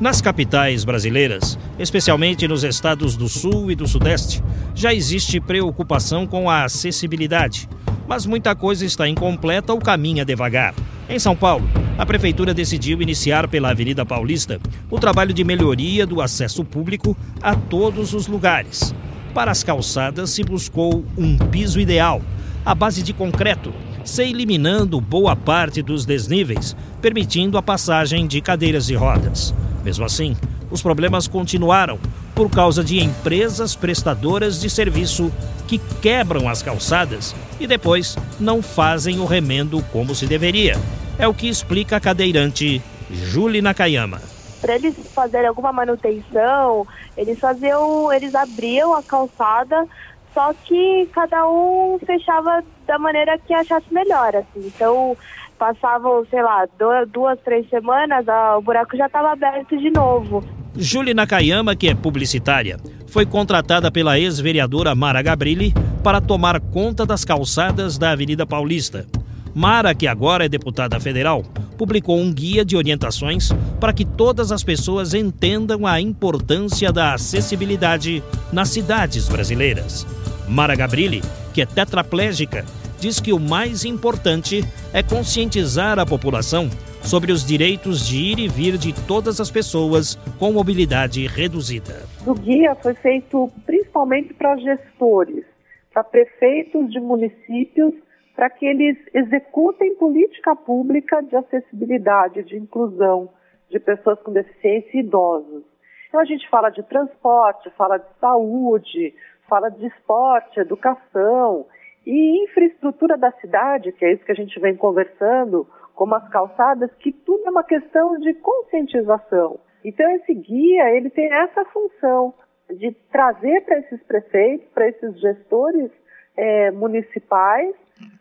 Nas capitais brasileiras, especialmente nos estados do Sul e do Sudeste, já existe preocupação com a acessibilidade, mas muita coisa está incompleta ou caminha devagar. Em São Paulo, a prefeitura decidiu iniciar pela Avenida Paulista o trabalho de melhoria do acesso público a todos os lugares. Para as calçadas se buscou um piso ideal, à base de concreto, se eliminando boa parte dos desníveis, permitindo a passagem de cadeiras de rodas. Mesmo assim, os problemas continuaram por causa de empresas prestadoras de serviço que quebram as calçadas e depois não fazem o remendo como se deveria. É o que explica a cadeirante Julie Nakayama. Para eles fazerem alguma manutenção, eles faziam, eles abriam a calçada, só que cada um fechava da maneira que achasse melhor, assim. Então, passavam, sei lá, duas, três semanas, o buraco já estava aberto de novo. Julie Nakayama, que é publicitária, foi contratada pela ex-vereadora Mara Gabrilli para tomar conta das calçadas da Avenida Paulista. Mara, que agora é deputada federal, publicou um guia de orientações para que todas as pessoas entendam a importância da acessibilidade nas cidades brasileiras. Mara Gabrilli, que é tetraplégica, diz que o mais importante é conscientizar a população sobre os direitos de ir e vir de todas as pessoas com mobilidade reduzida. O guia foi feito principalmente para gestores, para prefeitos de municípios, para que eles executem política pública de acessibilidade, de inclusão de pessoas com deficiência e idosos. Então a gente fala de transporte, fala de saúde, fala de esporte, educação, e infraestrutura da cidade, que é isso que a gente vem conversando, como as calçadas, que tudo é uma questão de conscientização. Então esse guia, ele tem essa função de trazer para esses prefeitos, para esses gestores é, municipais,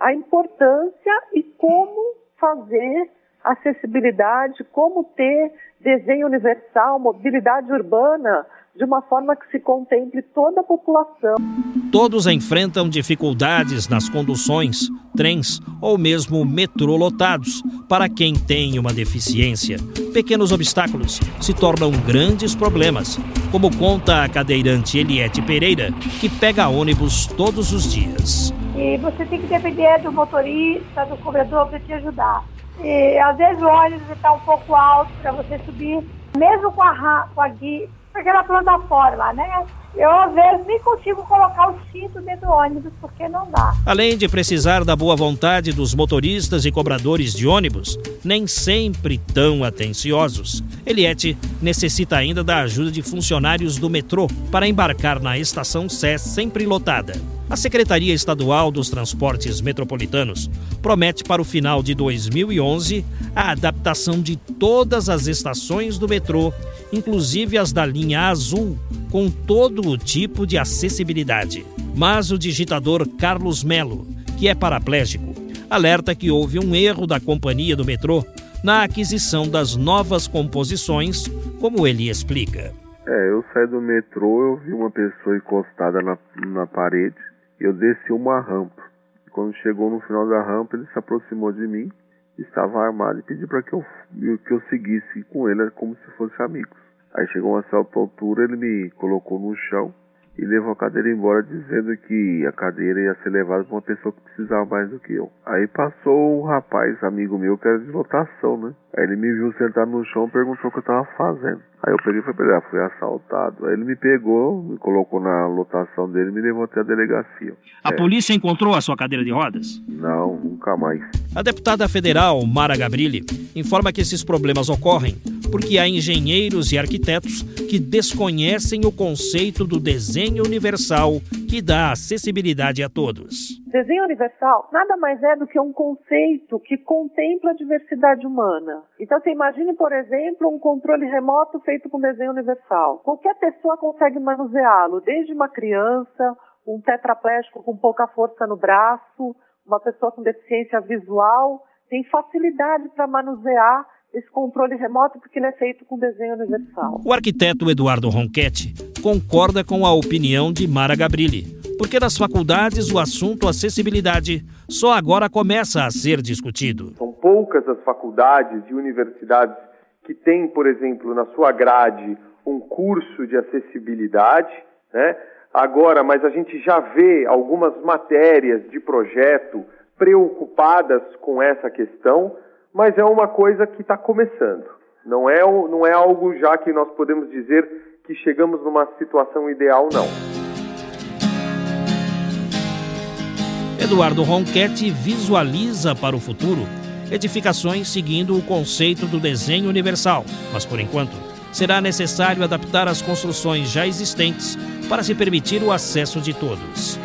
a importância e como fazer acessibilidade, como ter desenho universal, mobilidade urbana de uma forma que se contemple toda a população. Todos enfrentam dificuldades nas conduções, trens ou mesmo metrô lotados. Para quem tem uma deficiência, pequenos obstáculos se tornam grandes problemas, como conta a cadeirante Eliette Pereira, que pega ônibus todos os dias. E você tem que depender do motorista, do cobrador para te ajudar. E às vezes o ônibus está um pouco alto para você subir, mesmo com a, com a guia aquela plataforma, né? Eu, às vezes, nem consigo colocar o cinto dentro do ônibus, porque não dá. Além de precisar da boa vontade dos motoristas e cobradores de ônibus, nem sempre tão atenciosos, Eliette necessita ainda da ajuda de funcionários do metrô para embarcar na estação Sé sempre lotada. A Secretaria Estadual dos Transportes Metropolitanos promete para o final de 2011 a adaptação de todas as estações do metrô inclusive as da linha azul, com todo o tipo de acessibilidade. Mas o digitador Carlos Melo, que é paraplégico, alerta que houve um erro da companhia do metrô na aquisição das novas composições, como ele explica. É, eu saí do metrô, eu vi uma pessoa encostada na, na parede, eu desci uma rampa. Quando chegou no final da rampa, ele se aproximou de mim, estava armado e pediu para que eu, que eu seguisse com ele como se fosse amigos. Aí chegou uma certa altura, ele me colocou no chão e levou a cadeira embora dizendo que a cadeira ia ser levada para uma pessoa que precisava mais do que eu. Aí passou um rapaz, amigo meu, que era de lotação, né? Aí ele me viu sentado no chão e perguntou o que eu estava fazendo. Aí eu peguei e falei, ah, fui assaltado. Aí ele me pegou, me colocou na lotação dele e me levou até a delegacia. A é. polícia encontrou a sua cadeira de rodas? Não, nunca mais. A deputada federal, Mara Gabrilli, informa que esses problemas ocorrem porque há engenheiros e arquitetos que desconhecem o conceito do desenho universal que dá acessibilidade a todos. Desenho universal nada mais é do que um conceito que contempla a diversidade humana. Então você imagine, por exemplo, um controle remoto feito com desenho universal. Qualquer pessoa consegue manuseá-lo, desde uma criança, um tetraplégico com pouca força no braço, uma pessoa com deficiência visual, tem facilidade para manusear esse controle remoto porque ele é feito com desenho universal. O arquiteto Eduardo Ronchetti concorda com a opinião de Mara Gabrilli, porque nas faculdades o assunto acessibilidade só agora começa a ser discutido. São poucas as faculdades e universidades que tem, por exemplo, na sua grade um curso de acessibilidade, né? Agora, mas a gente já vê algumas matérias de projeto preocupadas com essa questão, mas é uma coisa que está começando. Não é, não é algo já que nós podemos dizer que chegamos numa situação ideal, não. Eduardo Ronquetti visualiza para o futuro edificações seguindo o conceito do desenho universal, mas por enquanto será necessário adaptar as construções já existentes para se permitir o acesso de todos.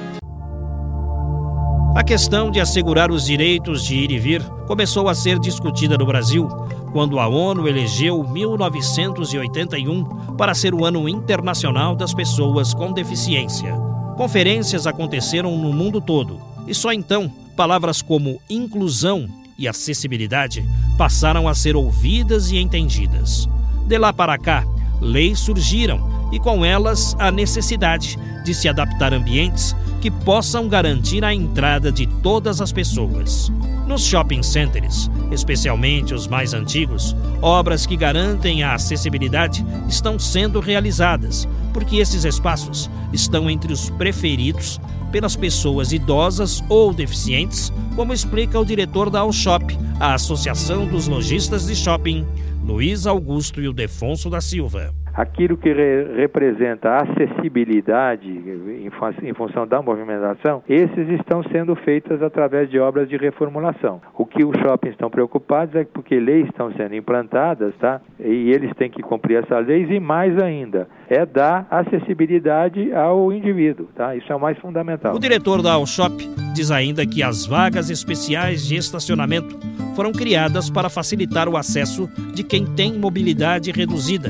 A questão de assegurar os direitos de ir e vir começou a ser discutida no Brasil quando a ONU elegeu 1981 para ser o Ano Internacional das Pessoas com Deficiência. Conferências aconteceram no mundo todo e só então palavras como inclusão e acessibilidade passaram a ser ouvidas e entendidas. De lá para cá, leis surgiram e com elas a necessidade de se adaptar a ambientes que possam garantir a entrada de todas as pessoas. Nos shopping centers, especialmente os mais antigos, obras que garantem a acessibilidade estão sendo realizadas, porque esses espaços estão entre os preferidos pelas pessoas idosas ou deficientes, como explica o diretor da Shop, a Associação dos Lojistas de Shopping, Luiz Augusto e o Defonso da Silva aquilo que re representa acessibilidade em, em, função da movimentação, esses estão sendo feitos através de obras de reformulação. O que os shoppings estão preocupados é porque leis estão sendo implantadas, tá? E eles têm que cumprir essas leis e mais ainda, é dar acessibilidade ao indivíduo, tá? Isso é o mais fundamental. O diretor da Shop diz ainda que as vagas especiais de estacionamento foram criadas para facilitar o acesso de quem tem mobilidade reduzida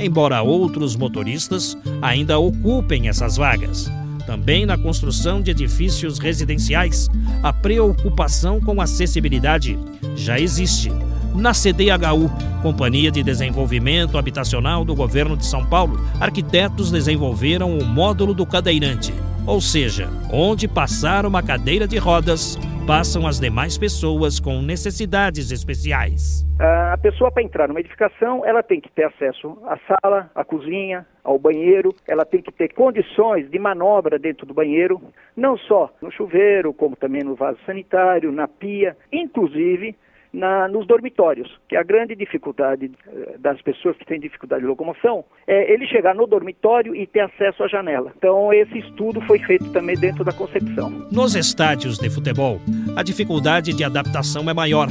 embora outros motoristas ainda ocupem essas vagas. Também na construção de edifícios residenciais, a preocupação com acessibilidade já existe. Na CDHU, Companhia de Desenvolvimento Habitacional do Governo de São Paulo, arquitetos desenvolveram o módulo do cadeirante, ou seja, onde passar uma cadeira de rodas passam as demais pessoas com necessidades especiais. A pessoa, para entrar numa edificação, ela tem que ter acesso à sala, à cozinha, ao banheiro, ela tem que ter condições de manobra dentro do banheiro, não só no chuveiro, como também no vaso sanitário, na pia, inclusive na, nos dormitórios, que a grande dificuldade eh, das pessoas que têm dificuldade de locomoção é ele chegar no dormitório e ter acesso à janela. Então, esse estudo foi feito também dentro da concepção. Nos estádios de futebol, a dificuldade de adaptação é maior.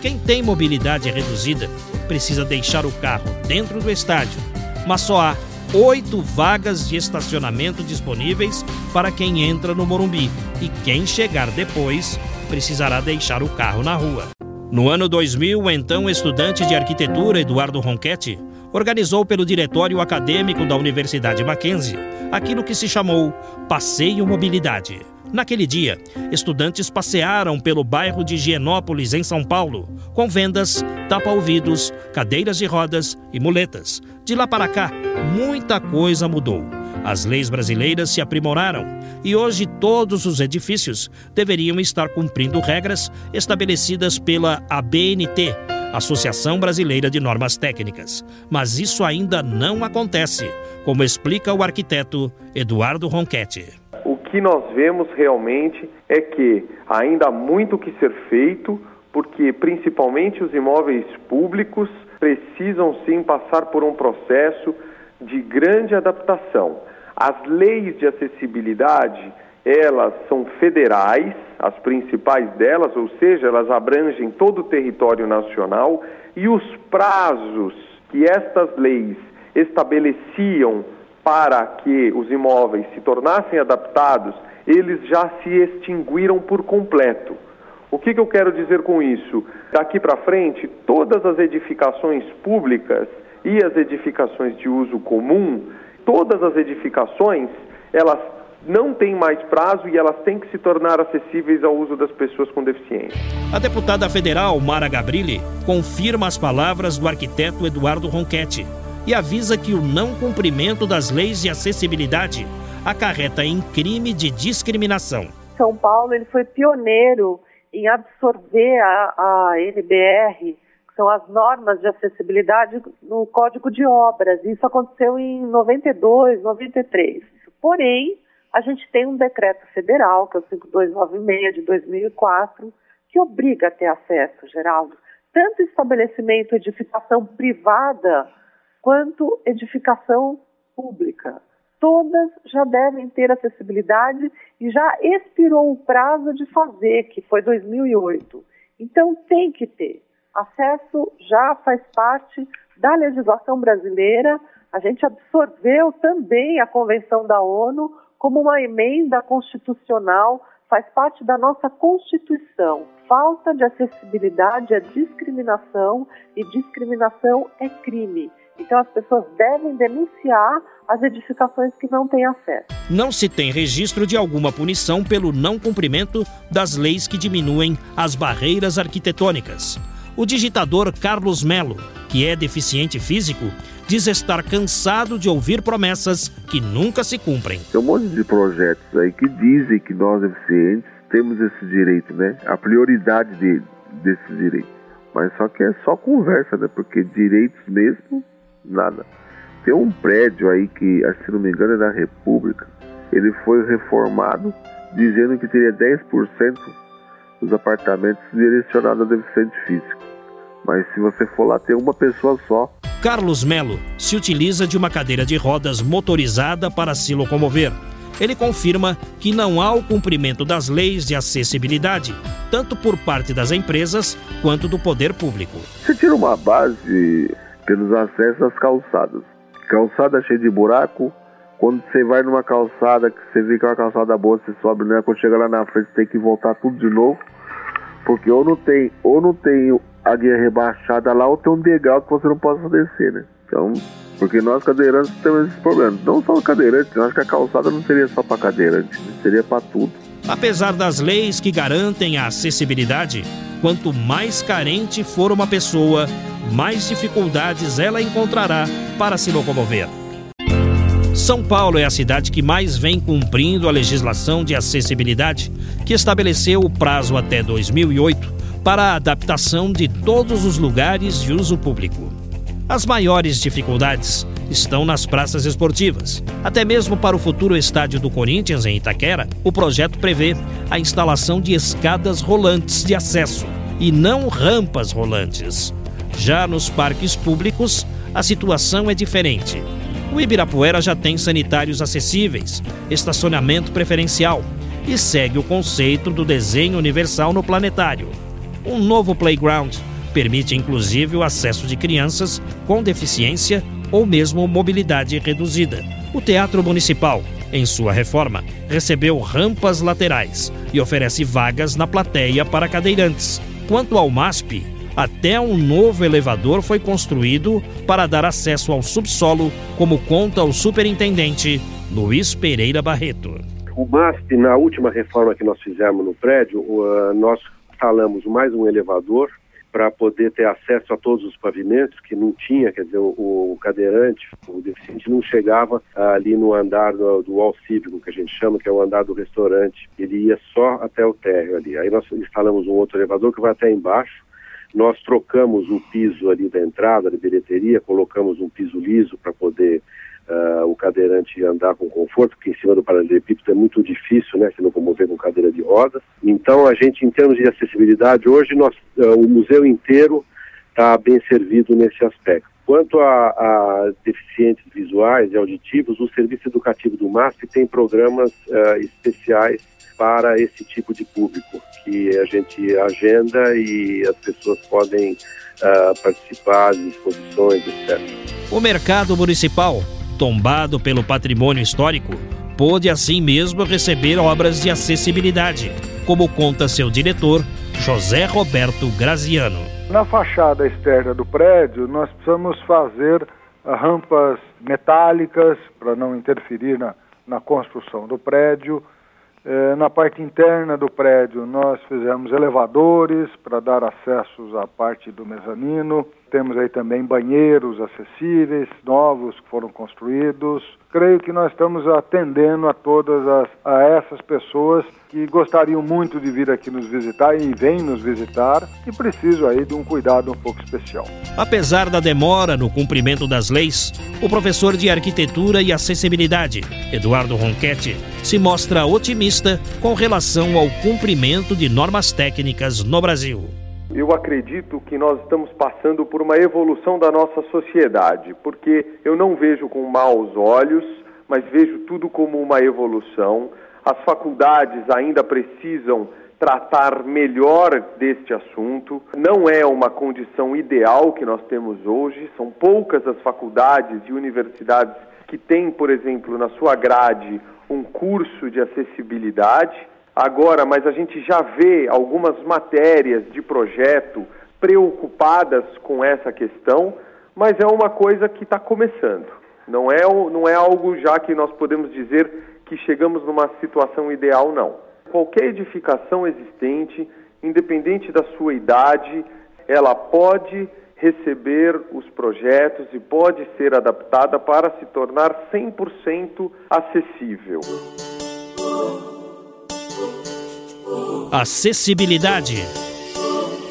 Quem tem mobilidade reduzida precisa deixar o carro dentro do estádio, mas só há oito vagas de estacionamento disponíveis para quem entra no Morumbi e quem chegar depois precisará deixar o carro na rua. No ano 2000, o então estudante de arquitetura Eduardo Ronquetti organizou pelo diretório acadêmico da Universidade Mackenzie aquilo que se chamou Passeio Mobilidade. Naquele dia, estudantes passearam pelo bairro de Higienópolis, em São Paulo, com vendas, tapa-ouvidos, cadeiras de rodas e muletas. De lá para cá, muita coisa mudou. As leis brasileiras se aprimoraram e hoje todos os edifícios deveriam estar cumprindo regras estabelecidas pela ABNT, Associação Brasileira de Normas Técnicas. Mas isso ainda não acontece, como explica o arquiteto Eduardo Ronquetti. O que nós vemos realmente é que ainda há muito que ser feito, porque principalmente os imóveis públicos precisam sim passar por um processo de grande adaptação. As leis de acessibilidade, elas são federais, as principais delas, ou seja, elas abrangem todo o território nacional e os prazos que estas leis estabeleciam para que os imóveis se tornassem adaptados, eles já se extinguiram por completo. O que, que eu quero dizer com isso? Daqui para frente, todas as edificações públicas e as edificações de uso comum todas as edificações, elas não têm mais prazo e elas têm que se tornar acessíveis ao uso das pessoas com deficiência. A deputada federal Mara Gabrilli confirma as palavras do arquiteto Eduardo Ronquetti e avisa que o não cumprimento das leis de acessibilidade acarreta em crime de discriminação. São Paulo ele foi pioneiro em absorver a, a NBR, são as normas de acessibilidade no Código de Obras. Isso aconteceu em 92, 93. Porém, a gente tem um decreto federal, que é o 5296 de 2004, que obriga a ter acesso, Geraldo, tanto estabelecimento, edificação privada, quanto edificação pública. Todas já devem ter acessibilidade e já expirou o prazo de fazer, que foi 2008. Então tem que ter. Acesso já faz parte da legislação brasileira. A gente absorveu também a Convenção da ONU como uma emenda constitucional, faz parte da nossa Constituição. Falta de acessibilidade é discriminação e discriminação é crime. Então as pessoas devem denunciar as edificações que não têm acesso. Não se tem registro de alguma punição pelo não cumprimento das leis que diminuem as barreiras arquitetônicas. O digitador Carlos Melo, que é deficiente físico, diz estar cansado de ouvir promessas que nunca se cumprem. Tem um monte de projetos aí que dizem que nós deficientes temos esse direito, né? A prioridade de, desse direito. Mas só que é só conversa, né? Porque direitos mesmo, nada. Tem um prédio aí que, se não me engano, é da República. Ele foi reformado dizendo que teria 10% dos apartamentos direcionados a deficiente físico. Mas se você for lá, tem uma pessoa só. Carlos Melo se utiliza de uma cadeira de rodas motorizada para se locomover. Ele confirma que não há o cumprimento das leis de acessibilidade, tanto por parte das empresas quanto do poder público. Você tira uma base pelos acessos às calçadas calçada cheia de buraco. Quando você vai numa calçada, que você vê que é uma calçada boa, você sobe, né? Quando chega lá na frente, você tem que voltar tudo de novo. Porque ou não tem, ou não tem a guia rebaixada lá, ou tem um degrau que você não possa descer, né? Então, porque nós cadeirantes temos esse problema. Não só cadeirantes, eu acho que a calçada não seria só para cadeirante, seria para tudo. Apesar das leis que garantem a acessibilidade, quanto mais carente for uma pessoa, mais dificuldades ela encontrará para se locomover. São Paulo é a cidade que mais vem cumprindo a legislação de acessibilidade, que estabeleceu o prazo até 2008 para a adaptação de todos os lugares de uso público. As maiores dificuldades estão nas praças esportivas. Até mesmo para o futuro estádio do Corinthians em Itaquera, o projeto prevê a instalação de escadas rolantes de acesso e não rampas rolantes. Já nos parques públicos, a situação é diferente. O Ibirapuera já tem sanitários acessíveis, estacionamento preferencial e segue o conceito do desenho universal no planetário. Um novo playground permite inclusive o acesso de crianças com deficiência ou mesmo mobilidade reduzida. O Teatro Municipal, em sua reforma, recebeu rampas laterais e oferece vagas na plateia para cadeirantes. Quanto ao MASP, até um novo elevador foi construído para dar acesso ao subsolo, como conta o superintendente Luiz Pereira Barreto. O MASP, na última reforma que nós fizemos no prédio, nós instalamos mais um elevador para poder ter acesso a todos os pavimentos, que não tinha, quer dizer, o, o cadeirante, o deficiente não chegava ali no andar do, do hall cívico, que a gente chama, que é o andar do restaurante, ele ia só até o térreo ali. Aí nós instalamos um outro elevador que vai até embaixo, nós trocamos o piso ali da entrada, da bilheteria, colocamos um piso liso para poder uh, o cadeirante andar com conforto, porque em cima do paralelepípedo é muito difícil, né, se locomover com cadeira de rodas. Então, a gente, em termos de acessibilidade, hoje nós, uh, o museu inteiro está bem servido nesse aspecto. Quanto a, a, deficientes visuais e auditivos, o Serviço Educativo do MASP tem programas uh, especiais para esse tipo de público, que a gente agenda e as pessoas podem uh, participar de exposições, etc. O mercado municipal, tombado pelo patrimônio histórico, pôde assim mesmo receber obras de acessibilidade, como conta seu diretor, José Roberto Graziano. Na fachada externa do prédio, nós precisamos fazer rampas metálicas para não interferir na, na construção do prédio, na parte interna do prédio, nós fizemos elevadores para dar acessos à parte do mezanino. Temos aí também banheiros acessíveis, novos que foram construídos. Creio que nós estamos atendendo a todas as, a essas pessoas que gostariam muito de vir aqui nos visitar e vêm nos visitar e precisam aí de um cuidado um pouco especial. Apesar da demora no cumprimento das leis, o professor de Arquitetura e Acessibilidade, Eduardo Ronchetti, se mostra otimista com relação ao cumprimento de normas técnicas no Brasil. Eu acredito que nós estamos passando por uma evolução da nossa sociedade, porque eu não vejo com maus olhos, mas vejo tudo como uma evolução. As faculdades ainda precisam tratar melhor deste assunto. Não é uma condição ideal que nós temos hoje, são poucas as faculdades e universidades que têm, por exemplo, na sua grade um curso de acessibilidade. Agora, mas a gente já vê algumas matérias de projeto preocupadas com essa questão, mas é uma coisa que está começando. Não é, não é algo já que nós podemos dizer que chegamos numa situação ideal, não. Qualquer edificação existente, independente da sua idade, ela pode receber os projetos e pode ser adaptada para se tornar 100% acessível. Acessibilidade.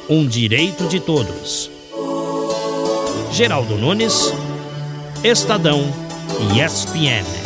Um direito de todos. Geraldo Nunes, Estadão e ESPN.